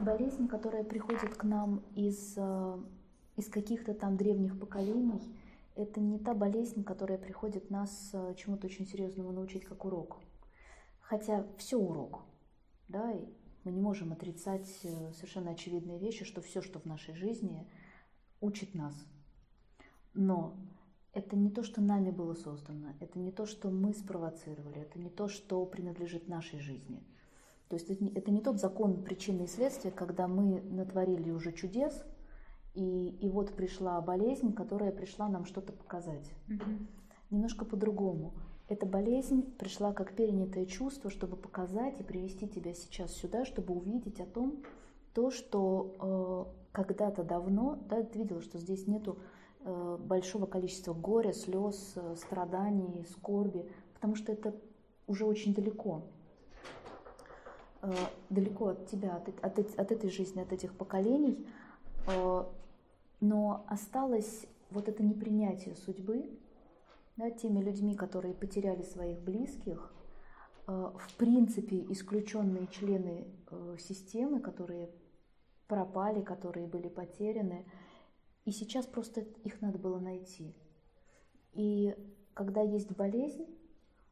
болезнь, которая приходит к нам из, э, из каких-то там древних поколений, это не та болезнь, которая приходит нас э, чему-то очень серьезному научить как урок. Хотя все урок, да, и мы не можем отрицать э, совершенно очевидные вещи, что все, что в нашей жизни, учит нас. Но это не то, что нами было создано, это не то, что мы спровоцировали, это не то, что принадлежит нашей жизни. То есть это не тот закон причины и следствия, когда мы натворили уже чудес, и, и вот пришла болезнь, которая пришла нам что-то показать. Mm-hmm. Немножко по-другому. Эта болезнь пришла как перенятое чувство, чтобы показать и привести тебя сейчас сюда, чтобы увидеть о том, то, что э, когда-то давно, да, ты видела, что здесь нету э, большого количества горя, слез, э, страданий, скорби, потому что это уже очень далеко. Э, далеко от тебя, от, от, от этой жизни, от этих поколений. Э, но осталось вот это непринятие судьбы, да, теми людьми, которые потеряли своих близких, э, в принципе исключенные члены системы, которые пропали, которые были потеряны, и сейчас просто их надо было найти. И когда есть болезнь,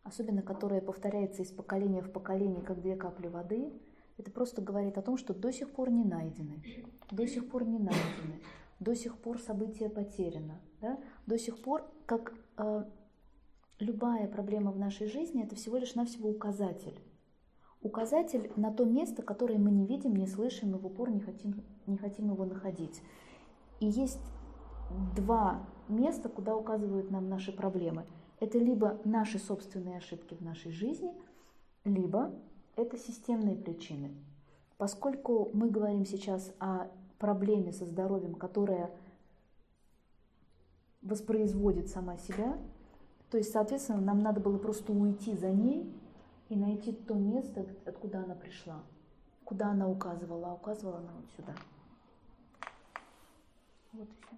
особенно которая повторяется из поколения в поколение, как две капли воды, это просто говорит о том, что до сих пор не найдены, до сих пор не найдены, до сих пор событие потеряно, да? до сих пор, как э, любая проблема в нашей жизни, это всего лишь навсего указатель. Указатель на то место, которое мы не видим, не слышим и в упор не хотим, не хотим его находить. И есть два места, куда указывают нам наши проблемы. Это либо наши собственные ошибки в нашей жизни, либо это системные причины. Поскольку мы говорим сейчас о проблеме со здоровьем, которая воспроизводит сама себя, то есть, соответственно, нам надо было просто уйти за ней и найти то место, откуда она пришла, куда она указывала, а указывала она вот сюда. Вот и все.